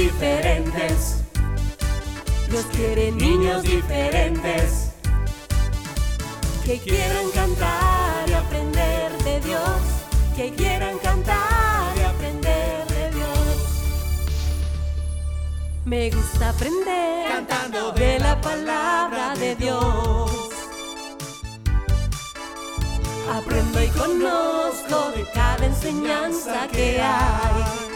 diferentes. Dios quiere niños diferentes que quieran cantar y aprender de Dios, que quieran cantar y aprender de Dios. Me gusta aprender Cantando de la palabra de Dios. Aprendo y conozco de cada enseñanza que hay.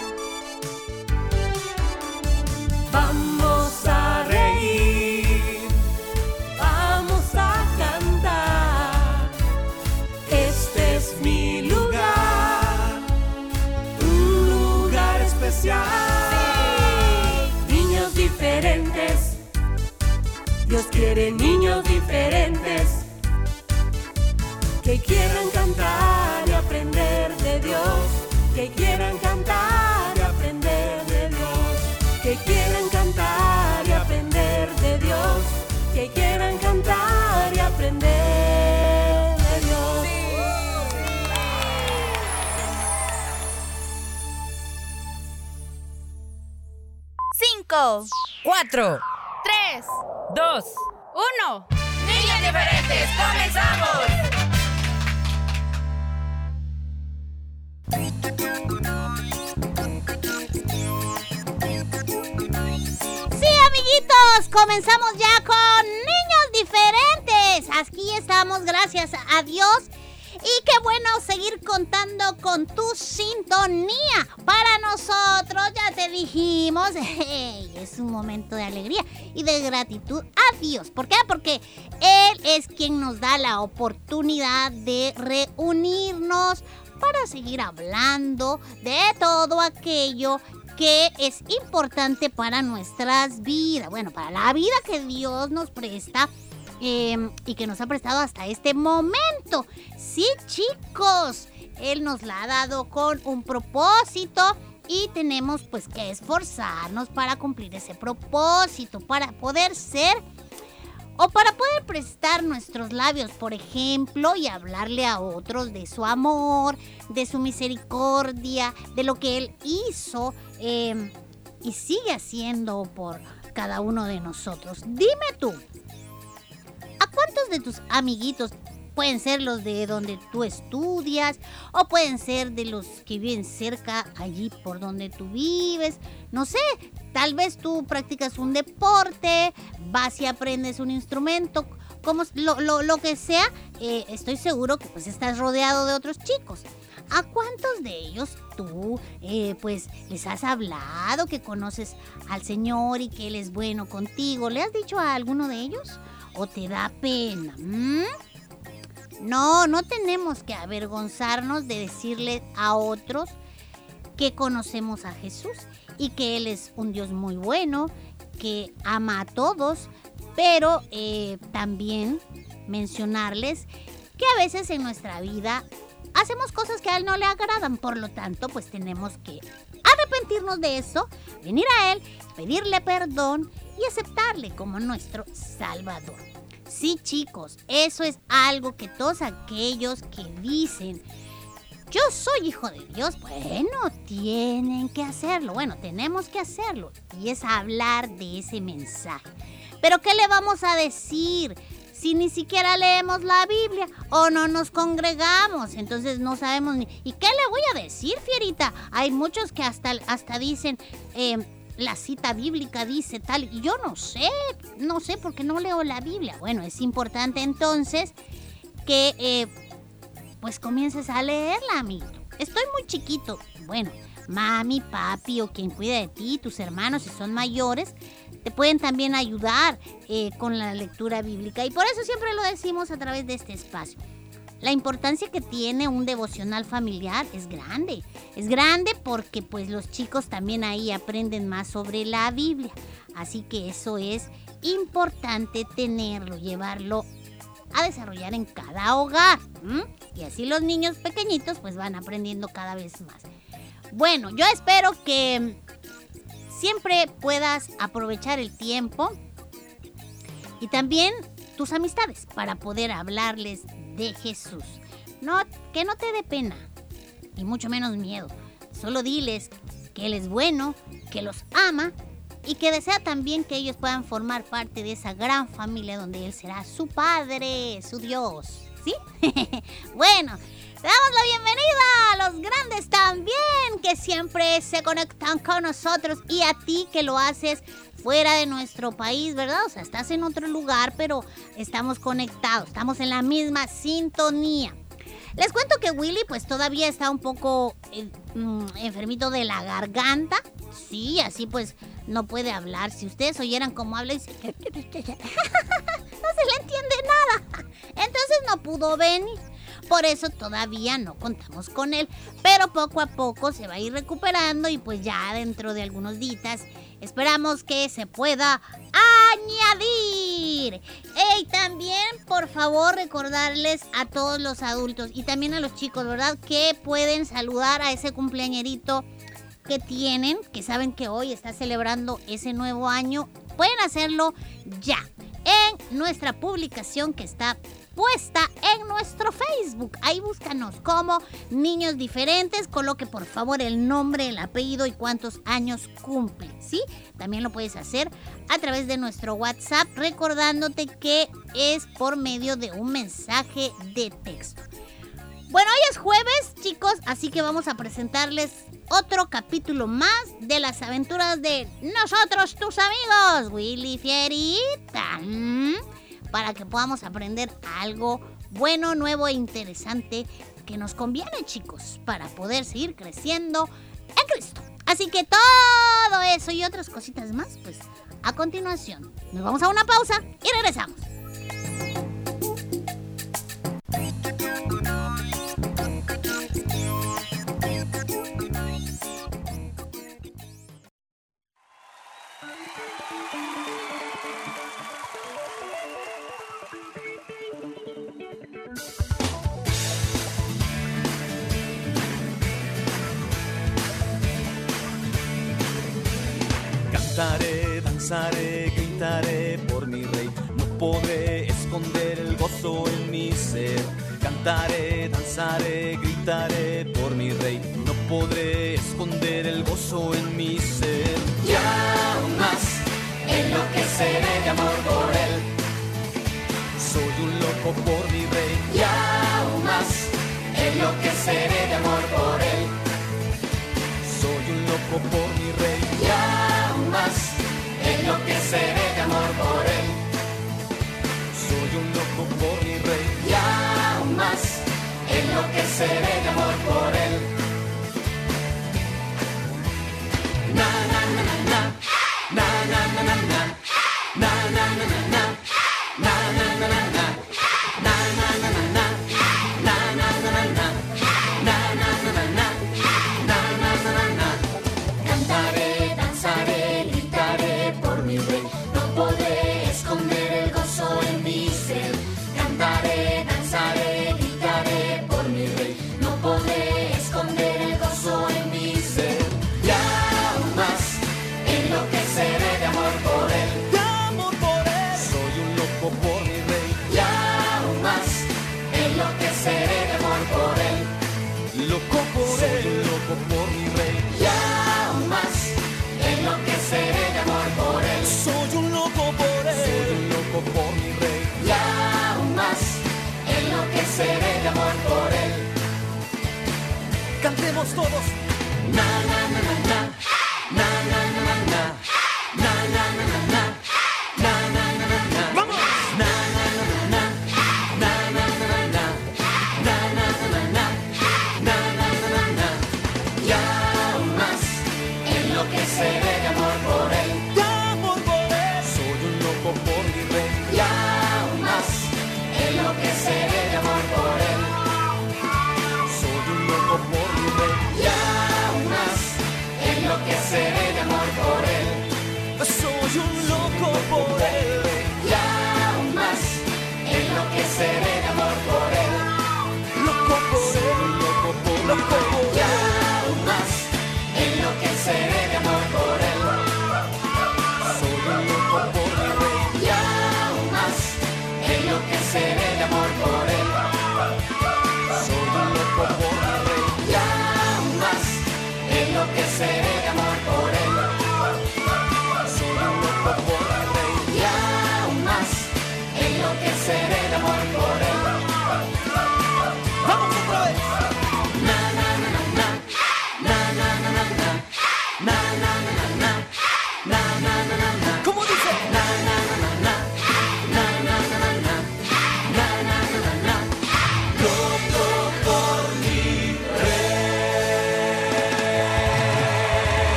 Dios quiere niños diferentes que quieran cantar y aprender de Dios, que quieran cantar y aprender de Dios, que quieran cantar y aprender de Dios, que quieran cantar y aprender de Dios. Cinco, Cuatro, tres, dos, uno. niños diferentes, comenzamos. Sí, amiguitos, comenzamos ya con niños diferentes. Aquí estamos, gracias a Dios. Y qué bueno seguir contando con tu sintonía. Para nosotros, ya te dijimos, es un momento de alegría y de gratitud a Dios. ¿Por qué? Porque Él es quien nos da la oportunidad de reunirnos para seguir hablando de todo aquello que es importante para nuestras vidas. Bueno, para la vida que Dios nos presta eh, y que nos ha prestado hasta este momento. Sí, chicos, Él nos la ha dado con un propósito y tenemos pues que esforzarnos para cumplir ese propósito, para poder ser o para poder prestar nuestros labios, por ejemplo, y hablarle a otros de su amor, de su misericordia, de lo que Él hizo eh, y sigue haciendo por cada uno de nosotros. Dime tú, ¿a cuántos de tus amiguitos pueden ser los de donde tú estudias o pueden ser de los que viven cerca allí por donde tú vives? No sé, tal vez tú practicas un deporte, vas y aprendes un instrumento, como lo, lo- lo que sea, eh, estoy seguro que pues estás rodeado de otros chicos. ¿A cuántos de ellos tú eh, pues les has hablado que conoces al Señor y que Él es bueno contigo? ¿Le has dicho a alguno de ellos? ¿O te da pena? No, no tenemos que avergonzarnos de decirle a otros que conocemos a Jesús y que Él es un Dios muy bueno, que ama a todos, pero eh, también mencionarles que a veces en nuestra vida hacemos cosas que a Él no le agradan, por lo tanto pues tenemos que arrepentirnos de eso, venir a Él, pedirle perdón y aceptarle como nuestro Salvador. Sí, chicos, eso es algo que todos aquellos que dicen, yo soy hijo de Dios, bueno, tienen que hacerlo, bueno, tenemos que hacerlo, y es hablar de ese mensaje. Pero ¿qué le vamos a decir? Si ni siquiera leemos la Biblia o no nos congregamos, entonces no sabemos ni... ¿Y qué le voy a decir, Fierita? Hay muchos que hasta, hasta dicen, eh, la cita bíblica dice tal, y yo no sé, no sé porque no leo la Biblia. Bueno, es importante entonces que eh, pues comiences a leerla, amiguito. Estoy muy chiquito. Bueno, mami, papi o quien cuida de ti, tus hermanos si son mayores, te pueden también ayudar eh, con la lectura bíblica. Y por eso siempre lo decimos a través de este espacio. La importancia que tiene un devocional familiar es grande. Es grande porque pues los chicos también ahí aprenden más sobre la Biblia. Así que eso es importante tenerlo, llevarlo a desarrollar en cada hogar. Y así los niños pequeñitos pues van aprendiendo cada vez más. Bueno, yo espero que siempre puedas aprovechar el tiempo y también tus amistades para poder hablarles de Jesús. No, que no te dé pena y mucho menos miedo. Solo diles que Él es bueno, que los ama y que desea también que ellos puedan formar parte de esa gran familia donde Él será su Padre, su Dios. ¿Sí? bueno, le damos la bienvenida a los grandes también que siempre se conectan con nosotros y a ti que lo haces fuera de nuestro país, ¿verdad? O sea, estás en otro lugar, pero estamos conectados, estamos en la misma sintonía. Les cuento que Willy pues todavía está un poco eh, mm, enfermito de la garganta. Sí, así pues no puede hablar. Si ustedes oyeran cómo habla, dice... no se le entiende nada. Entonces no pudo venir. Por eso todavía no contamos con él. Pero poco a poco se va a ir recuperando y pues ya dentro de algunos días esperamos que se pueda añadir. Y también, por favor, recordarles a todos los adultos y también a los chicos, ¿verdad? Que pueden saludar a ese cumpleañerito que tienen, que saben que hoy está celebrando ese nuevo año. Pueden hacerlo ya en nuestra publicación que está en nuestro Facebook. Ahí búscanos como Niños Diferentes. Coloque por favor el nombre, el apellido y cuántos años cumple. ¿Sí? También lo puedes hacer a través de nuestro WhatsApp, recordándote que es por medio de un mensaje de texto. Bueno, hoy es jueves, chicos, así que vamos a presentarles otro capítulo más de las aventuras de nosotros, tus amigos, Willy Fierita. Para que podamos aprender algo bueno, nuevo e interesante que nos conviene, chicos, para poder seguir creciendo en Cristo. Así que todo eso y otras cositas más, pues a continuación nos vamos a una pausa y regresamos. Cantaré, danzaré, gritaré por mi rey. No podré esconder el gozo en mi ser. Cantaré, danzaré, gritaré por mi rey. No podré esconder el gozo en mi ser. Ya más enloqueceré de amor por él. Soy un loco por mi rey. Ya más enloqueceré de amor por él. Soy un loco por mi un loco por mi rey. Ya aún más enloqueceré de amor por él. todos.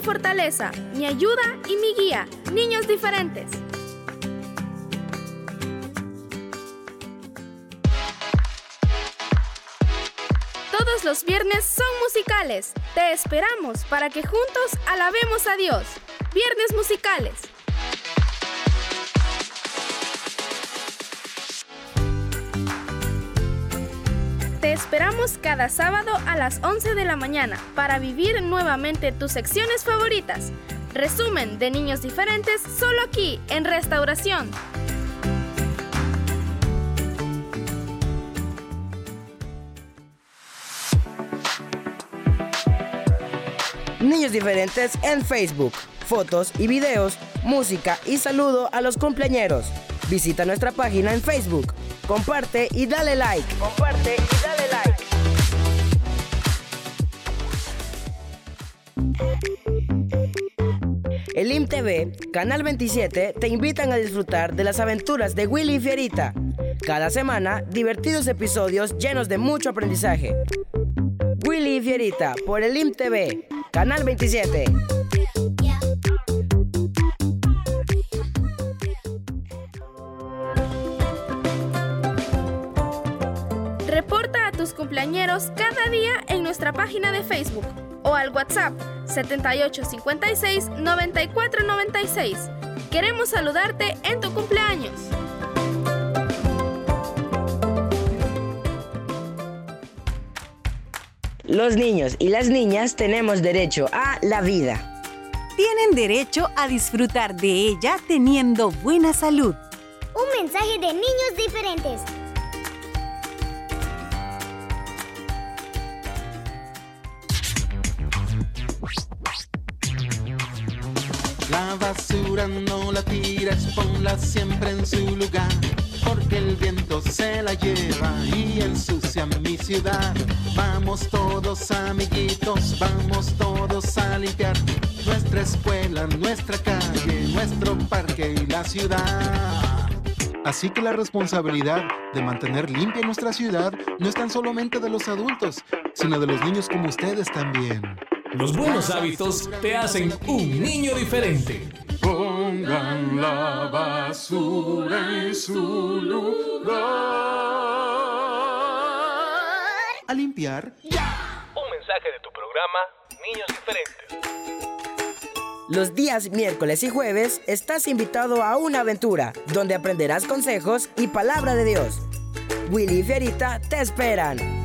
Fortaleza, mi ayuda y mi guía. Niños diferentes. Todos los viernes son musicales. Te esperamos para que juntos alabemos a Dios. Viernes musicales. Cada sábado a las 11 de la mañana para vivir nuevamente tus secciones favoritas. Resumen de niños diferentes solo aquí en Restauración. Niños diferentes en Facebook, fotos y videos, música y saludo a los cumpleañeros. Visita nuestra página en Facebook, comparte y dale like. Comparte y dale El IMTV, Canal 27, te invitan a disfrutar de las aventuras de Willy y Fierita. Cada semana, divertidos episodios llenos de mucho aprendizaje. Willy y Fierita por el IMTV, Canal 27. Cumpleañeros cada día en nuestra página de Facebook o al WhatsApp 7856 9496. Queremos saludarte en tu cumpleaños. Los niños y las niñas tenemos derecho a la vida. Tienen derecho a disfrutar de ella teniendo buena salud. Un mensaje de niños diferentes. La basura no la tires, ponla siempre en su lugar, porque el viento se la lleva y ensucia mi ciudad. Vamos todos amiguitos, vamos todos a limpiar nuestra escuela, nuestra calle, nuestro parque y la ciudad. Así que la responsabilidad de mantener limpia nuestra ciudad no es tan solamente de los adultos, sino de los niños como ustedes también. Los buenos hábitos te hacen un niño diferente. Pongan la basura en su lugar. A limpiar. Un mensaje de tu programa Niños Diferentes. Los días miércoles y jueves estás invitado a una aventura donde aprenderás consejos y palabra de Dios. Willy y Fierita te esperan.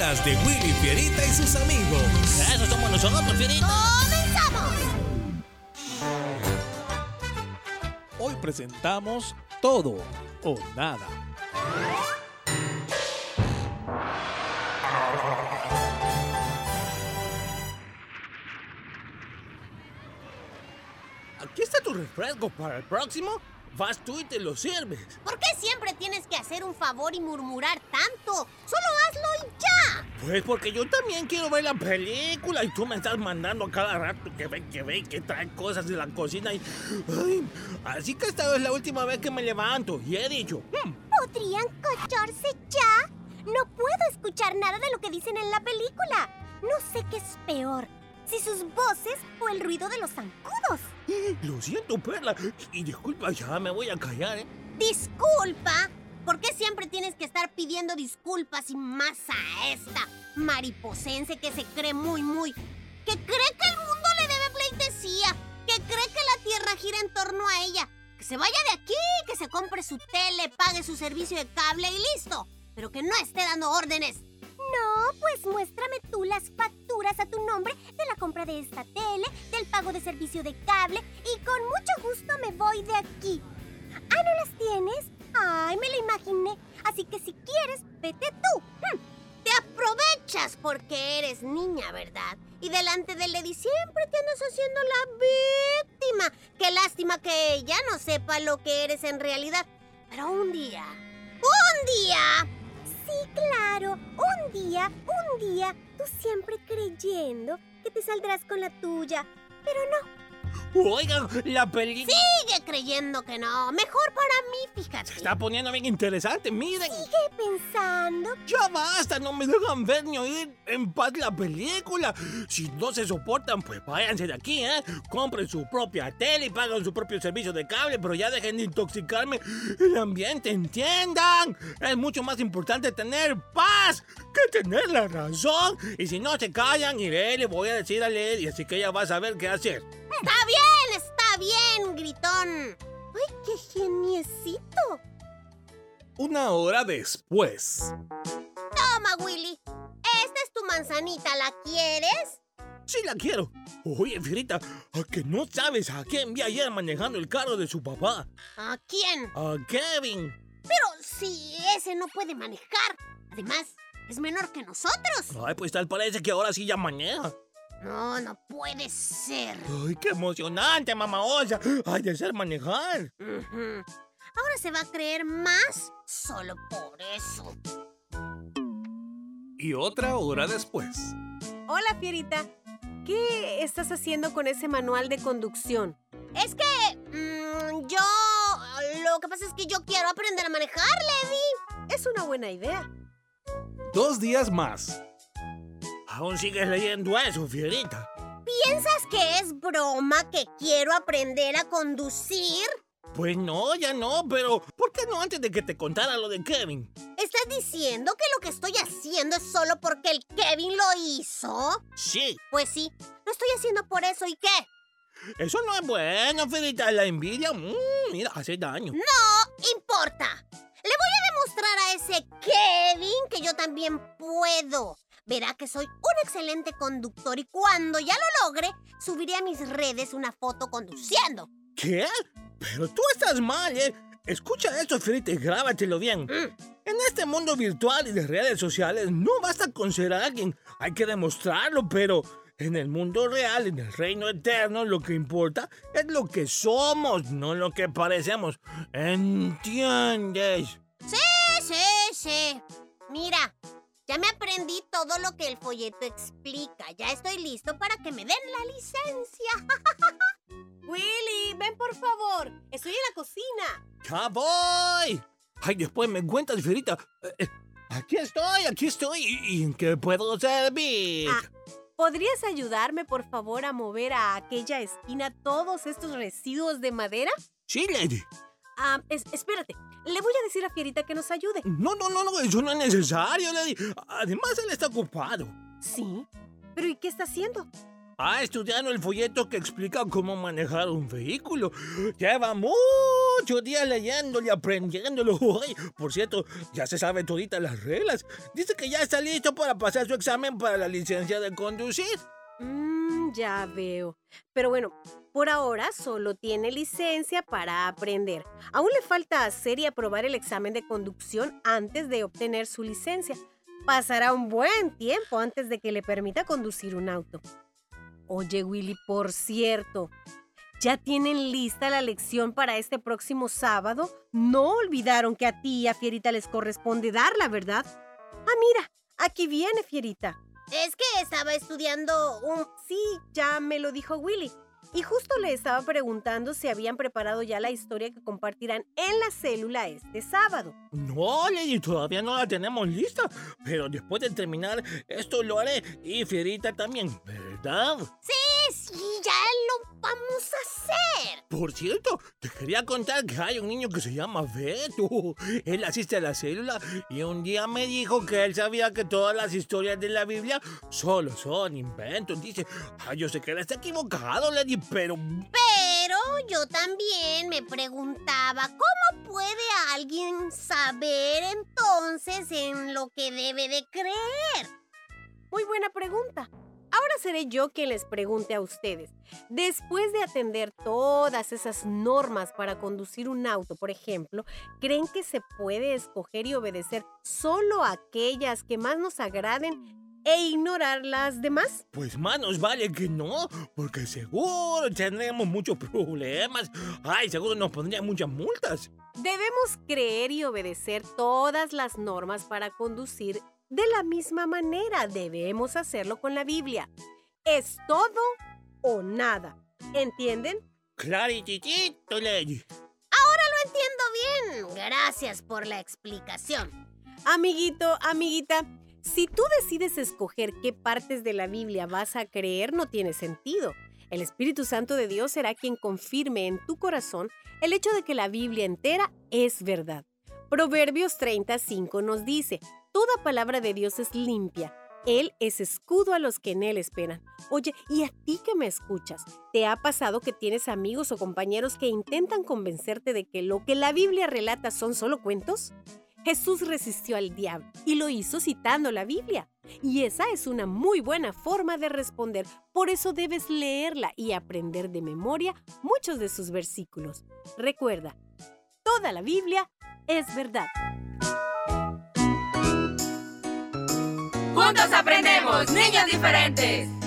Aventuras de Willy Fierita y sus amigos. Eso somos nosotros, Fierita. ¡Comenzamos! Hoy presentamos Todo o Nada. Aquí está tu refresco para el próximo. Vas tú y te lo sirves. ¿Por qué siempre tienes que hacer un favor y murmurar tanto? Solo hazlo y ya. Pues porque yo también quiero ver la película y tú me estás mandando a cada rato que ve, que ve, que trae cosas de la cocina y... Ay, así que esta es la última vez que me levanto y he dicho... "Hmm, ¿Podrían callarse ya? No puedo escuchar nada de lo que dicen en la película. No sé qué es peor, si sus voces o el ruido de los zancudos. Lo siento, Perla. Y disculpa, ya me voy a callar, ¿eh? ¿Disculpa? ¿Por qué siempre tienes que estar pidiendo disculpas y más a esta mariposense que se cree muy, muy... que cree que el mundo le debe pleitesía, que cree que la tierra gira en torno a ella? Que se vaya de aquí, que se compre su tele, pague su servicio de cable y listo. Pero que no esté dando órdenes. No, pues muéstrame tú las facturas a tu nombre de la compra de esta tele, del pago de servicio de cable y con mucho gusto me voy de aquí. Ah, ¿no las tienes? Ay, me lo imaginé. Así que si quieres, vete tú. Te aprovechas porque eres niña, ¿verdad? Y delante de Lady siempre te andas haciendo la víctima. Qué lástima que ella no sepa lo que eres en realidad. Pero un día, un día... Sí, claro. Un día, un día, tú siempre creyendo que te saldrás con la tuya. Pero no, Oigan, la película Sigue creyendo que no. Mejor para mí, se fíjate. está poniendo bien interesante. Miren, sigue pensando. ya basta, no me dejan ver ni oír en paz la película. Si no se soportan, pues váyanse de aquí, ¿eh? Compren su propia tele y pagan su propio servicio de cable, pero ya dejen de intoxicarme el ambiente, ¿entiendan? Es mucho más importante tener paz que tener la razón. Y si no se callan, iré, le voy a decir a Lady, así que ella va a saber qué hacer. Está bien, está bien, gritón. ¡Ay, qué geniecito! Una hora después. Toma, Willy. Esta es tu manzanita, ¿la quieres? Sí la quiero. Oye, Fierita, ¿a que no sabes a quién vi ayer manejando el carro de su papá? ¿A quién? A Kevin. Pero si ese no puede manejar. Además, es menor que nosotros. Ay, pues tal parece que ahora sí ya maneja. No, no puede ser. Ay, qué emocionante, mamá Osa. Hay de ser manejar. Ahora se va a creer más solo por eso. Y otra hora después. Hola, Fierita. ¿Qué estás haciendo con ese manual de conducción? Es que mm, yo... Lo que pasa es que yo quiero aprender a manejar, Levi. Es una buena idea. Dos días más. Aún sigues leyendo eso, Fierita. ¿Piensas que es broma que quiero aprender a conducir? Pues no, ya no, pero ¿por qué no antes de que te contara lo de Kevin? ¿Estás diciendo que lo que estoy haciendo es solo porque el Kevin lo hizo? Sí, Pues sí, lo estoy haciendo por eso y qué. eso no es bueno, Fierita. La envidia, mm, mira, hace daño. No importa. Le voy a demostrar a ese Kevin que yo también puedo. Verá que soy un excelente conductor y cuando ya lo logre, subiré a mis redes una foto conduciendo. ¿Qué? Pero tú estás mal, ¿eh? Escucha esto, Fierita, y grábatelo bien. En este mundo virtual y de redes sociales no basta con ser alguien, hay que demostrarlo, pero en el mundo real, en el reino eterno, lo que importa es lo que somos, no lo que parecemos. ¿Entiendes? Sí, sí, sí. Mira, ya me aprendí todo lo que el folleto explica. Ya estoy listo para que me den la licencia. Willy, ven por favor. Estoy en la cocina. ¡Ya voy! Ay, después me cuentas, Fierita. Eh, eh, aquí estoy, aquí estoy. ¿Y y en qué puedo servir? Ah, ¿Podrías ayudarme, por favor, a mover a aquella esquina todos estos residuos de madera? Sí, Lady. Ah, es- espérate. Le voy a decir a Fierita que nos ayude. No, no, no, no, eso no es necesario, Lady. Además, él está ocupado. Sí. ¿Pero y qué está haciendo? Ah, estudiando el folleto que explica cómo manejar un vehículo. Lleva muchos días leyéndolo y aprendiéndolo. Ay, por cierto, ya se sabe todita las reglas. Dice que ya está listo para pasar su examen para la licencia de conducir. Mmm, ya veo. Pero bueno, por ahora solo tiene licencia para aprender. Aún le falta hacer y aprobar el examen de conducción antes de obtener su licencia. Pasará un buen tiempo antes de que le permita conducir un auto. Oye, Willy, por cierto, ¿ya tienen lista la lección para este próximo sábado? No olvidaron que a ti y a Fierita les corresponde darla, ¿verdad? Ah, mira, aquí viene Fierita. Es que estaba estudiando un... Sí, ya me lo dijo Willy. Y justo le estaba preguntando si habían preparado ya la historia que compartirán en la célula este sábado. No, Lady, todavía no la tenemos lista. Pero después de terminar, esto lo haré. Y Fierita también, ¿verdad? Sí, sí, ya lo vamos a hacer. Por cierto, te quería contar que hay un niño que se llama Beto. Él asiste a la célula y un día me dijo que él sabía que todas las historias de la Biblia solo son inventos. Dice, "Ay, yo sé que él está equivocado, Lady, pero... Pero yo también me preguntaba, ¿cómo puede alguien saber entonces en lo que debe de creer? Muy buena pregunta. Ahora seré yo quien les pregunte a ustedes. Después de atender todas esas normas para conducir un auto, por ejemplo, ¿creen que se puede escoger y obedecer solo aquellas que más nos agraden e ignorar las demás? Pues más nos vale que no, porque seguro tendremos muchos problemas. Ay, seguro nos pondrían muchas multas. Debemos creer y obedecer todas las normas para conducir de la misma manera. Debemos hacerlo con la Biblia. Es todo o nada. ¿Entienden? Clarititito, Lady. Ahora lo entiendo bien. Gracias por la explicación. Amiguito, amiguita, si tú decides escoger qué partes de la Biblia vas a creer, no tiene sentido. El Espíritu Santo de Dios será quien confirme en tu corazón el hecho de que la Biblia entera es verdad. Proverbios 35 nos dice, Toda palabra de Dios es limpia. Él es escudo a los que en Él esperan. Oye, ¿y a ti que me escuchas? ¿Te ha pasado que tienes amigos o compañeros que intentan convencerte de que lo que la Biblia relata son solo cuentos? Jesús resistió al diablo y lo hizo citando la Biblia. Y esa es una muy buena forma de responder. Por eso debes leerla y aprender de memoria muchos de sus versículos. Recuerda, toda la Biblia es verdad. Juntos aprendemos, niños diferentes.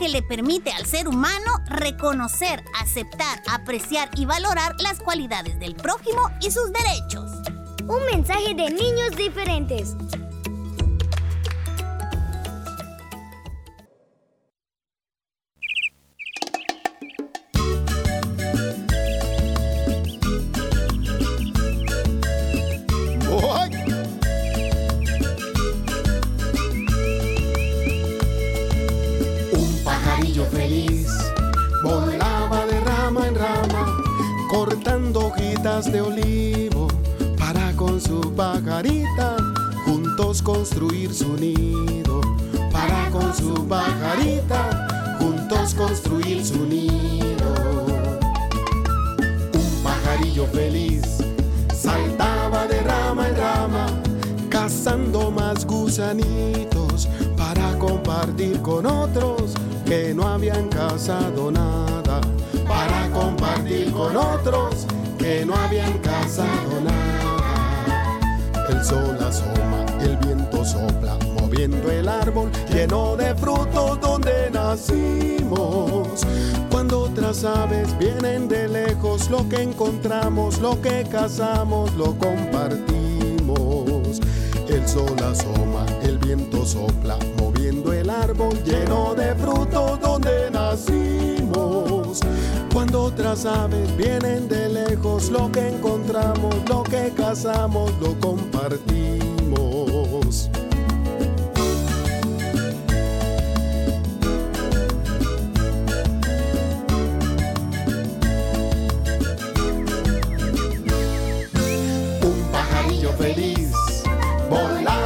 Que le permite al ser humano reconocer, aceptar, apreciar y valorar las cualidades del prójimo y sus derechos. Un mensaje de niños diferentes. Para compartir con otros que no habían cazado nada. Para compartir con otros que no habían cazado nada. El sol asoma, el viento sopla, moviendo el árbol lleno de frutos donde nacimos. Cuando otras aves vienen de lejos, lo que encontramos, lo que cazamos, lo compartimos. El sol asoma, viento sopla, moviendo el árbol lleno de frutos donde nacimos. Cuando otras aves vienen de lejos, lo que encontramos, lo que cazamos, lo compartimos. Un pajarillo feliz volaba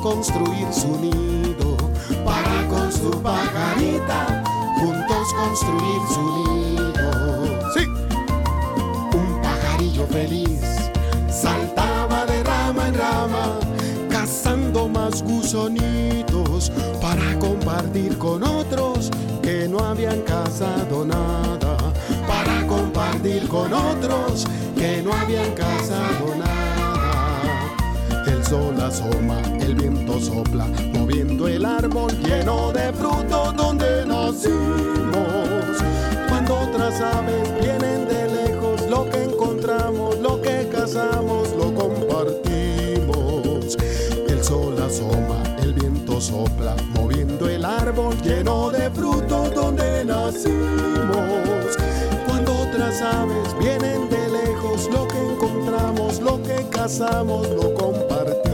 construir su nido. Para con su pajarita juntos construir su nido. Sí, un pajarillo feliz saltaba de rama en rama, cazando más gusanitos para compartir con otros que no habían cazado nada. Para compartir con otros que no habían cazado nada. El sol asoma, el viento sopla, moviendo el árbol lleno de frutos donde nacimos. Cuando otras aves vienen de lejos, lo que encontramos, lo que cazamos, lo compartimos. El sol asoma, el viento sopla, moviendo el árbol lleno de frutos donde nacimos. Lo que cazamos, lo compartimos.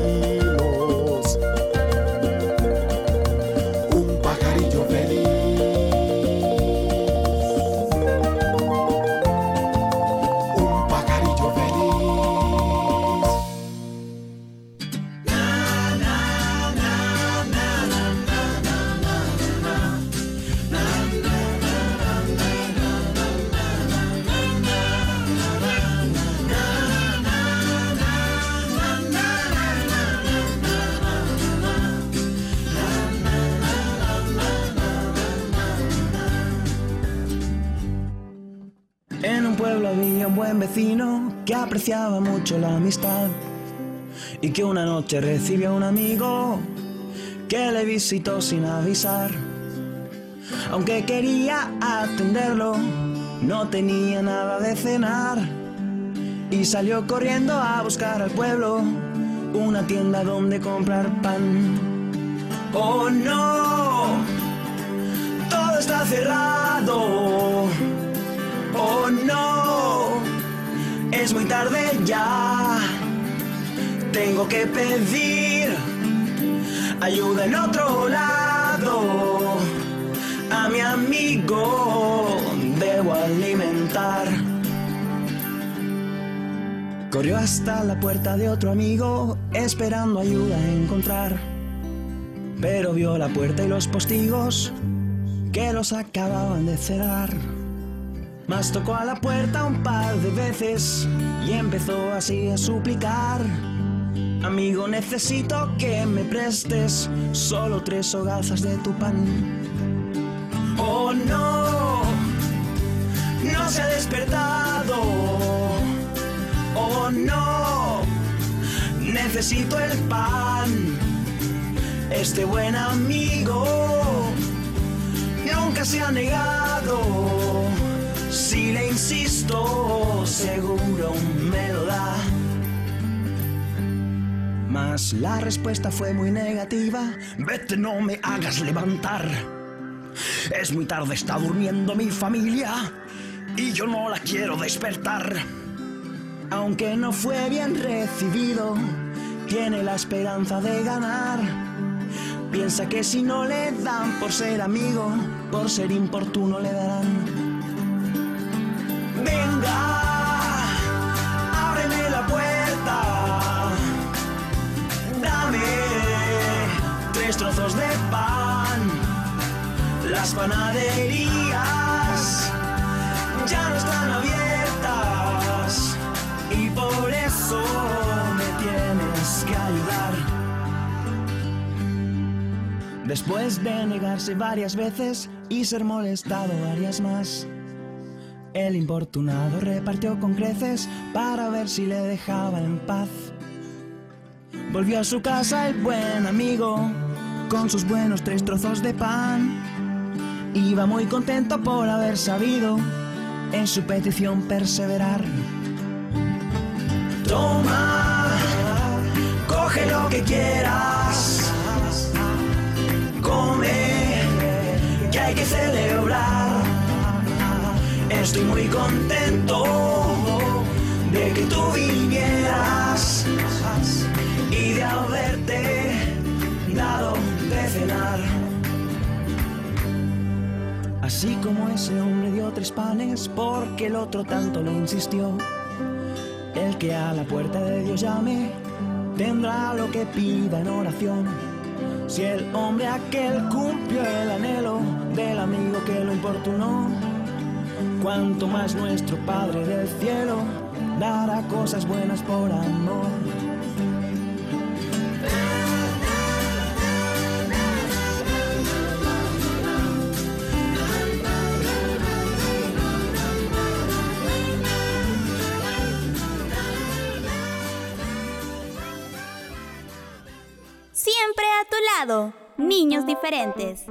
Apreciaba mucho la amistad y que una noche recibió a un amigo que le visitó sin avisar. Aunque quería atenderlo, no tenía nada de cenar y salió corriendo a buscar al pueblo una tienda donde comprar pan. Oh no, todo está cerrado. Oh no, es muy tarde ya. Tengo que pedir ayuda en otro lado. A mi amigo debo alimentar. Corrió hasta la puerta de otro amigo, esperando ayuda a encontrar. Pero vio la puerta y los postigos que los acababan de cerrar. Mas tocó a la puerta un par de veces y empezó así a suplicar. Amigo, necesito que me prestes solo tres hogazas de tu pan. Oh no, no se ha despertado. Oh no, necesito el pan. Este buen amigo nunca se ha negado. Si le insisto, seguro me lo da. Mas la respuesta fue muy negativa. Vete, no me hagas levantar. Es muy tarde, está durmiendo mi familia y yo no la quiero despertar. Aunque no fue bien recibido, tiene la esperanza de ganar. Piensa que si no le dan por ser amigo, por ser importuno le darán. Trozos de pan. Las panaderías ya no están abiertas y por eso me tienes que ayudar. Después de negarse varias veces y ser molestado varias más, el importunado repartió con creces para ver si le dejaba en paz. Volvió a su casa el buen amigo con sus buenos tres trozos de pan. Iba muy contento por haber sabido en su petición perseverar. Toma, coge lo que quieras, come, que hay que celebrar. Estoy muy contento de que tú vinieras y de haberte dado de cenar. Así como ese hombre dio tres panes porque el otro tanto le insistió. El que a la puerta de Dios llame tendrá lo que pida en oración. Si el hombre aquel cumplió el anhelo del amigo que lo importunó, cuanto más nuestro Padre del cielo dará cosas buenas por amor. Siempre a tu lado, niños diferentes.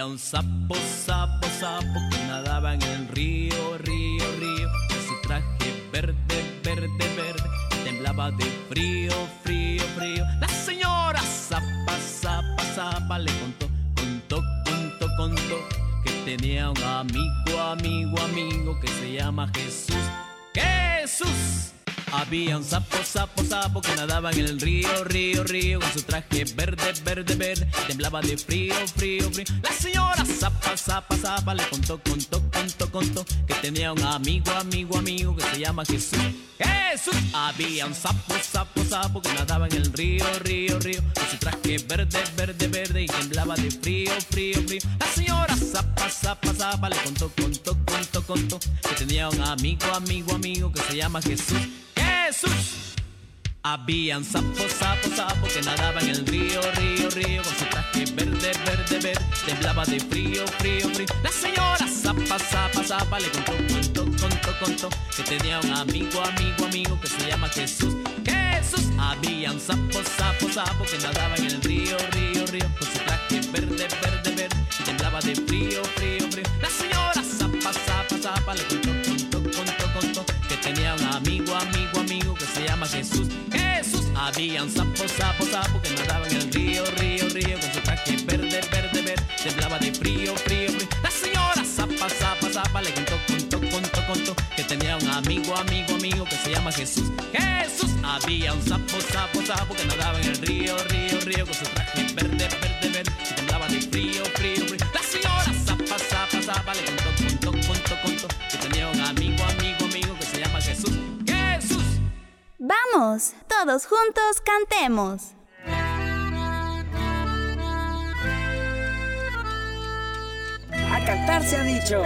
Había un sapo, sapo, sapo que nadaba en el río, río, río, con su traje verde, verde, verde, temblaba de frío, frío, frío. La señora zapa, zapa, zapa le contó, contó, contó, contó que tenía un amigo, amigo, amigo que se llama Jesús. Jesús. Había un sapo, sapo, sapo que nadaba en el río, río, río, con su traje verde, temblaba de frío, frío, frío. La señora zapa, zapa, zapa le contó, contó, contó, contó que tenía un amigo, amigo, amigo que se llama Jesús. Jesús. Había un sapo, sapo, sapo que nadaba en el río, río, río, con su traje verde, verde, verde y temblaba de frío, frío, frío. La señora zapa, zapa, zapa le contó, contó, contó, contó que tenía un amigo, amigo, amigo que se llama Jesús. Jesús. Habían sapos, sapos, sapos que nadaban en el río, río, río con su traje verde, verde, verde, temblaba de frío, frío, frío. La señora zapa, zapa, zapa le contó, contó, contó, contó que tenía un amigo, amigo, amigo que se llama Jesús. Jesús. Habían sapos, sapos, sapos que nadaban en el río, río, río con su traje verde, verde, verde, temblaba de frío, frío, frío. Jesús. Habían sapos, sapos, sapos que nadaban en el río, río, río con su traje verde, verde, verde, temblaba de frío, frío, frío. La señora zapa, zapa, zapa le contó, contó, contó, contó que tenía un amigo, amigo, amigo que se llama Jesús. Jesús. Había un sapo, sapo, sapo que nadaba en el río, río, río con su traje verde, verde, verde, Vamos, todos juntos cantemos. A cantar se ha dicho.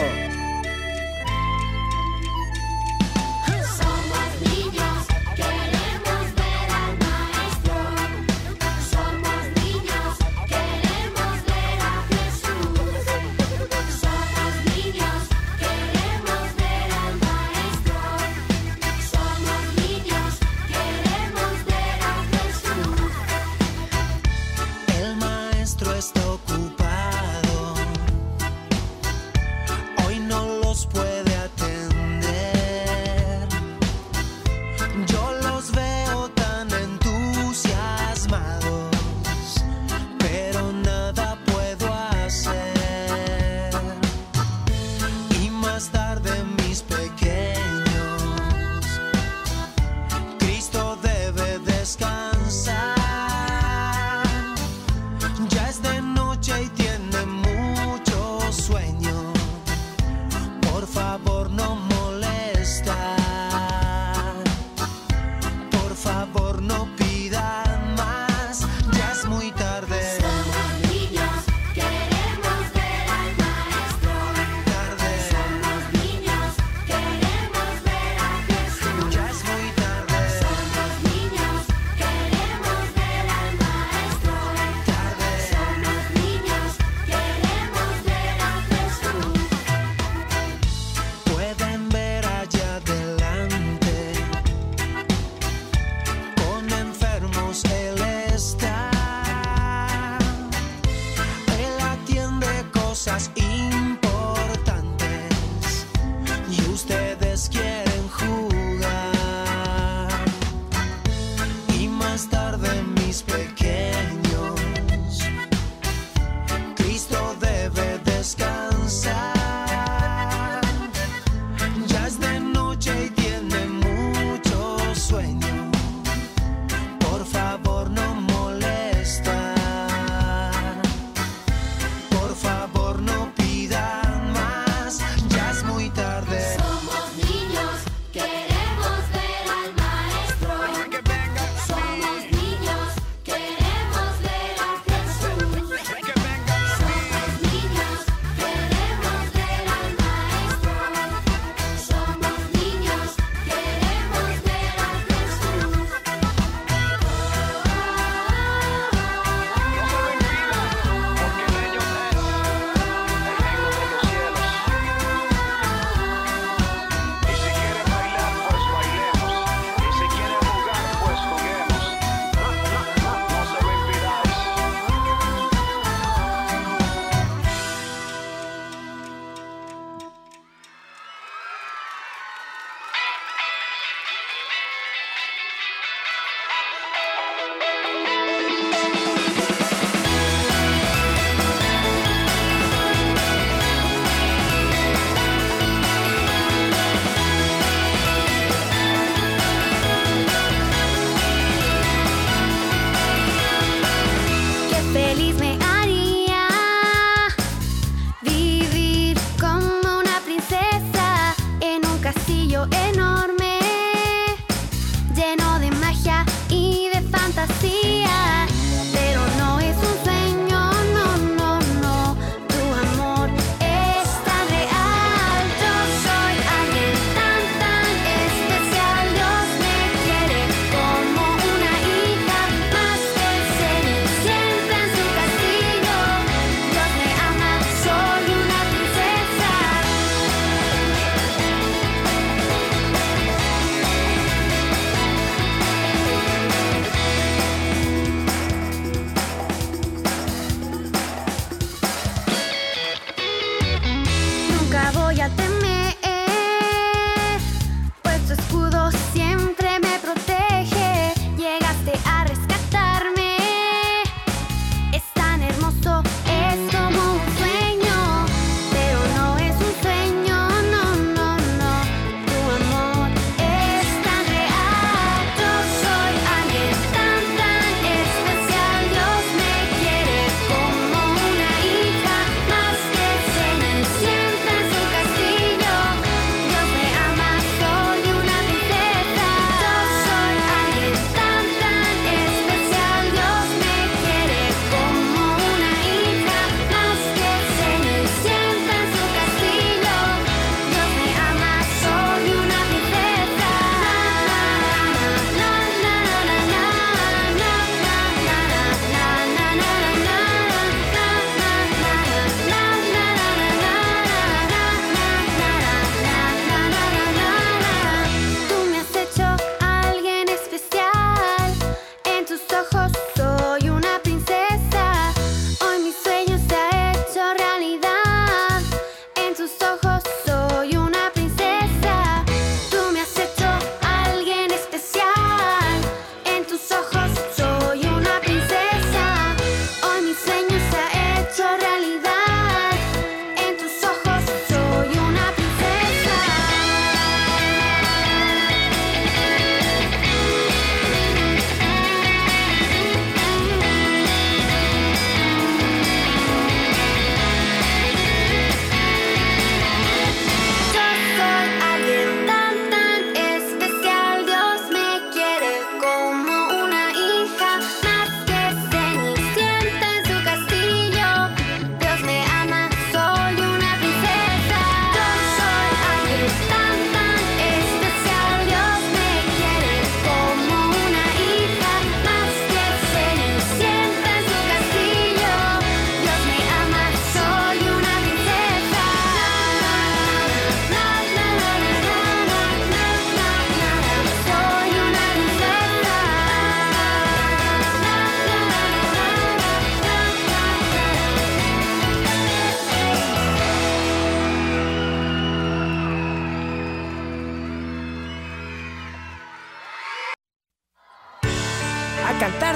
bagunçar.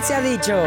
se ha dicho.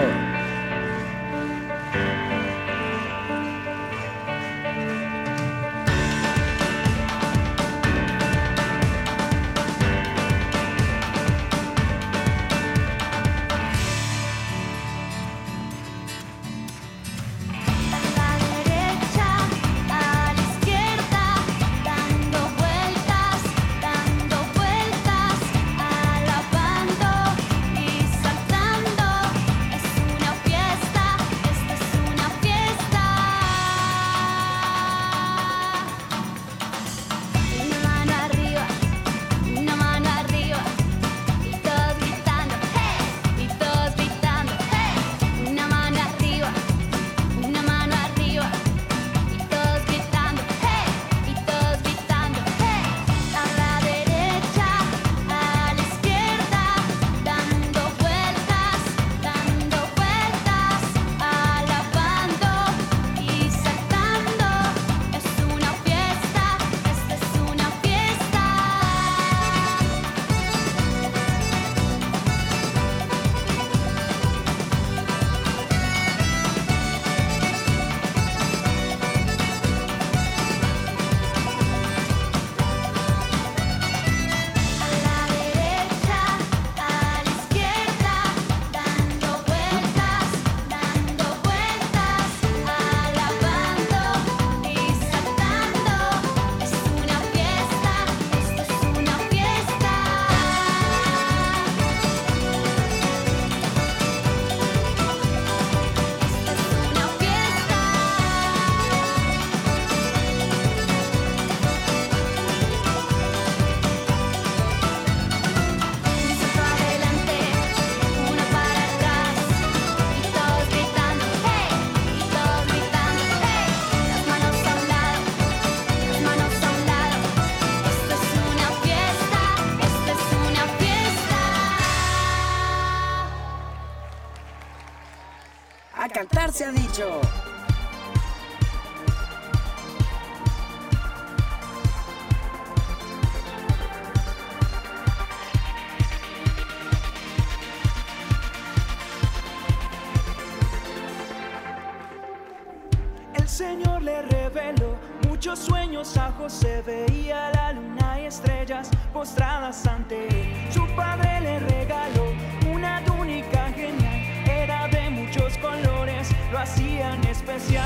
se veía la luna y estrellas postradas ante él. Su padre le regaló una túnica genial, era de muchos colores, lo hacían especial.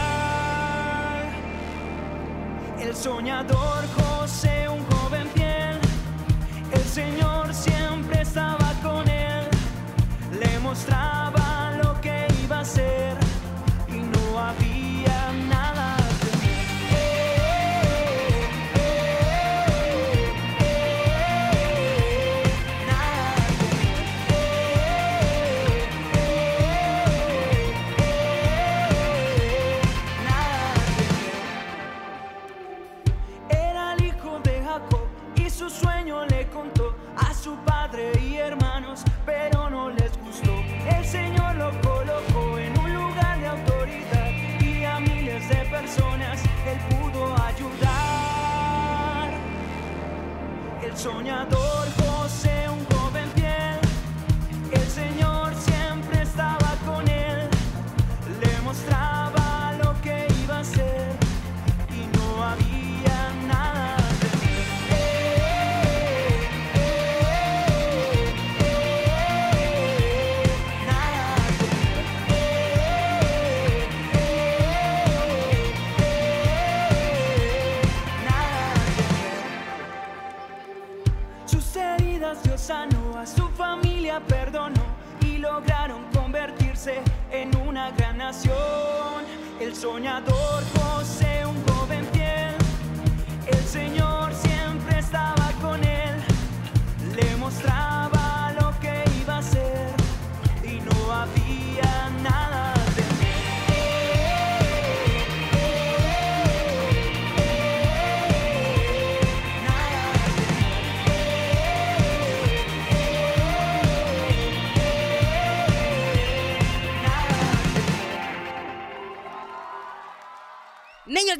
El soñador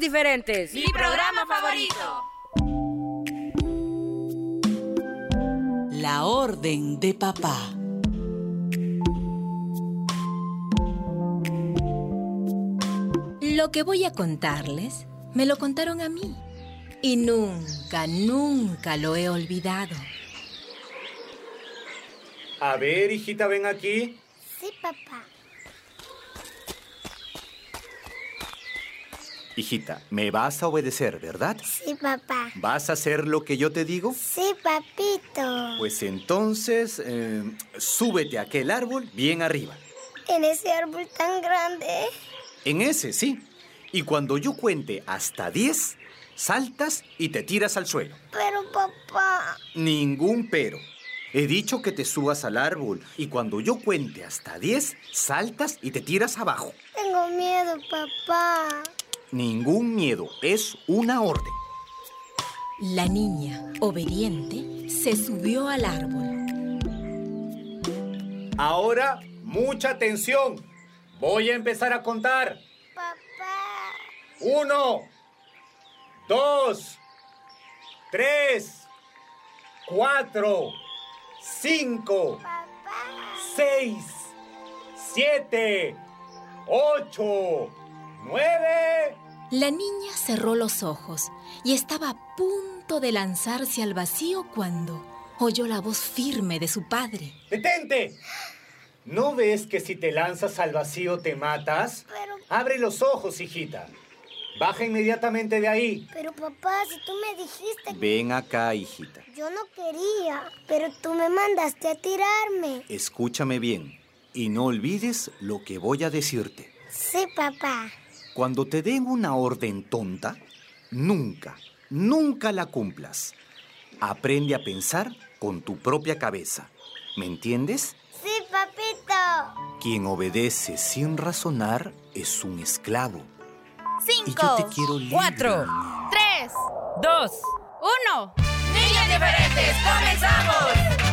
Mi programa favorito. La Orden de Papá. Lo que voy a contarles me lo contaron a mí y nunca, nunca lo he olvidado. A ver, hijita, ven aquí. Sí, papá. Hijita, me vas a obedecer, ¿verdad? Sí, papá. ¿Vas a hacer lo que yo te digo? Sí, papito. Pues entonces, eh, súbete a aquel árbol bien arriba. En ese árbol tan grande. En ese, sí. Y cuando yo cuente hasta 10, saltas y te tiras al suelo. Pero, papá. Ningún pero. He dicho que te subas al árbol y cuando yo cuente hasta 10, saltas y te tiras abajo. Tengo miedo, papá. Ningún miedo, es una orden. La niña, obediente, se subió al árbol. Ahora, mucha atención. Voy a empezar a contar. Papá. Uno, dos, tres, cuatro, cinco, seis, siete, ocho, nueve. La niña cerró los ojos y estaba a punto de lanzarse al vacío cuando oyó la voz firme de su padre. ¡Detente! ¿No ves que si te lanzas al vacío te matas? Abre los ojos, hijita. Baja inmediatamente de ahí. Pero, papá, si tú me dijiste... Ven acá, hijita. Yo no quería, pero tú me mandaste a tirarme. Escúchame bien y no olvides lo que voy a decirte. Sí, papá. Cuando te den una orden tonta, nunca, nunca la cumplas. Aprende a pensar con tu propia cabeza. ¿Me entiendes? Sí, papito. Quien obedece sin razonar es un esclavo. Cinco, Y yo te quiero libre, cuatro, tres, dos, uno. Niños diferentes, comenzamos.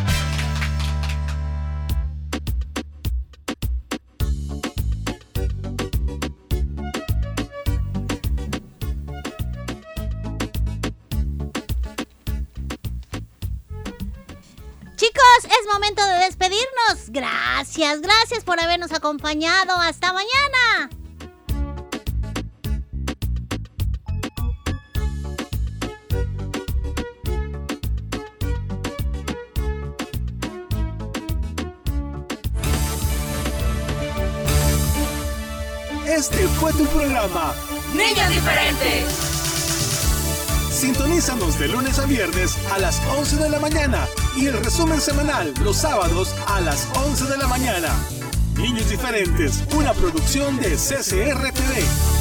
Es momento de despedirnos. Gracias, gracias por habernos acompañado. Hasta mañana. Este fue tu programa. Niños diferentes. Sintonízanos de lunes a viernes a las 11 de la mañana y el resumen semanal los sábados a las 11 de la mañana. Niños diferentes, una producción de CCR TV.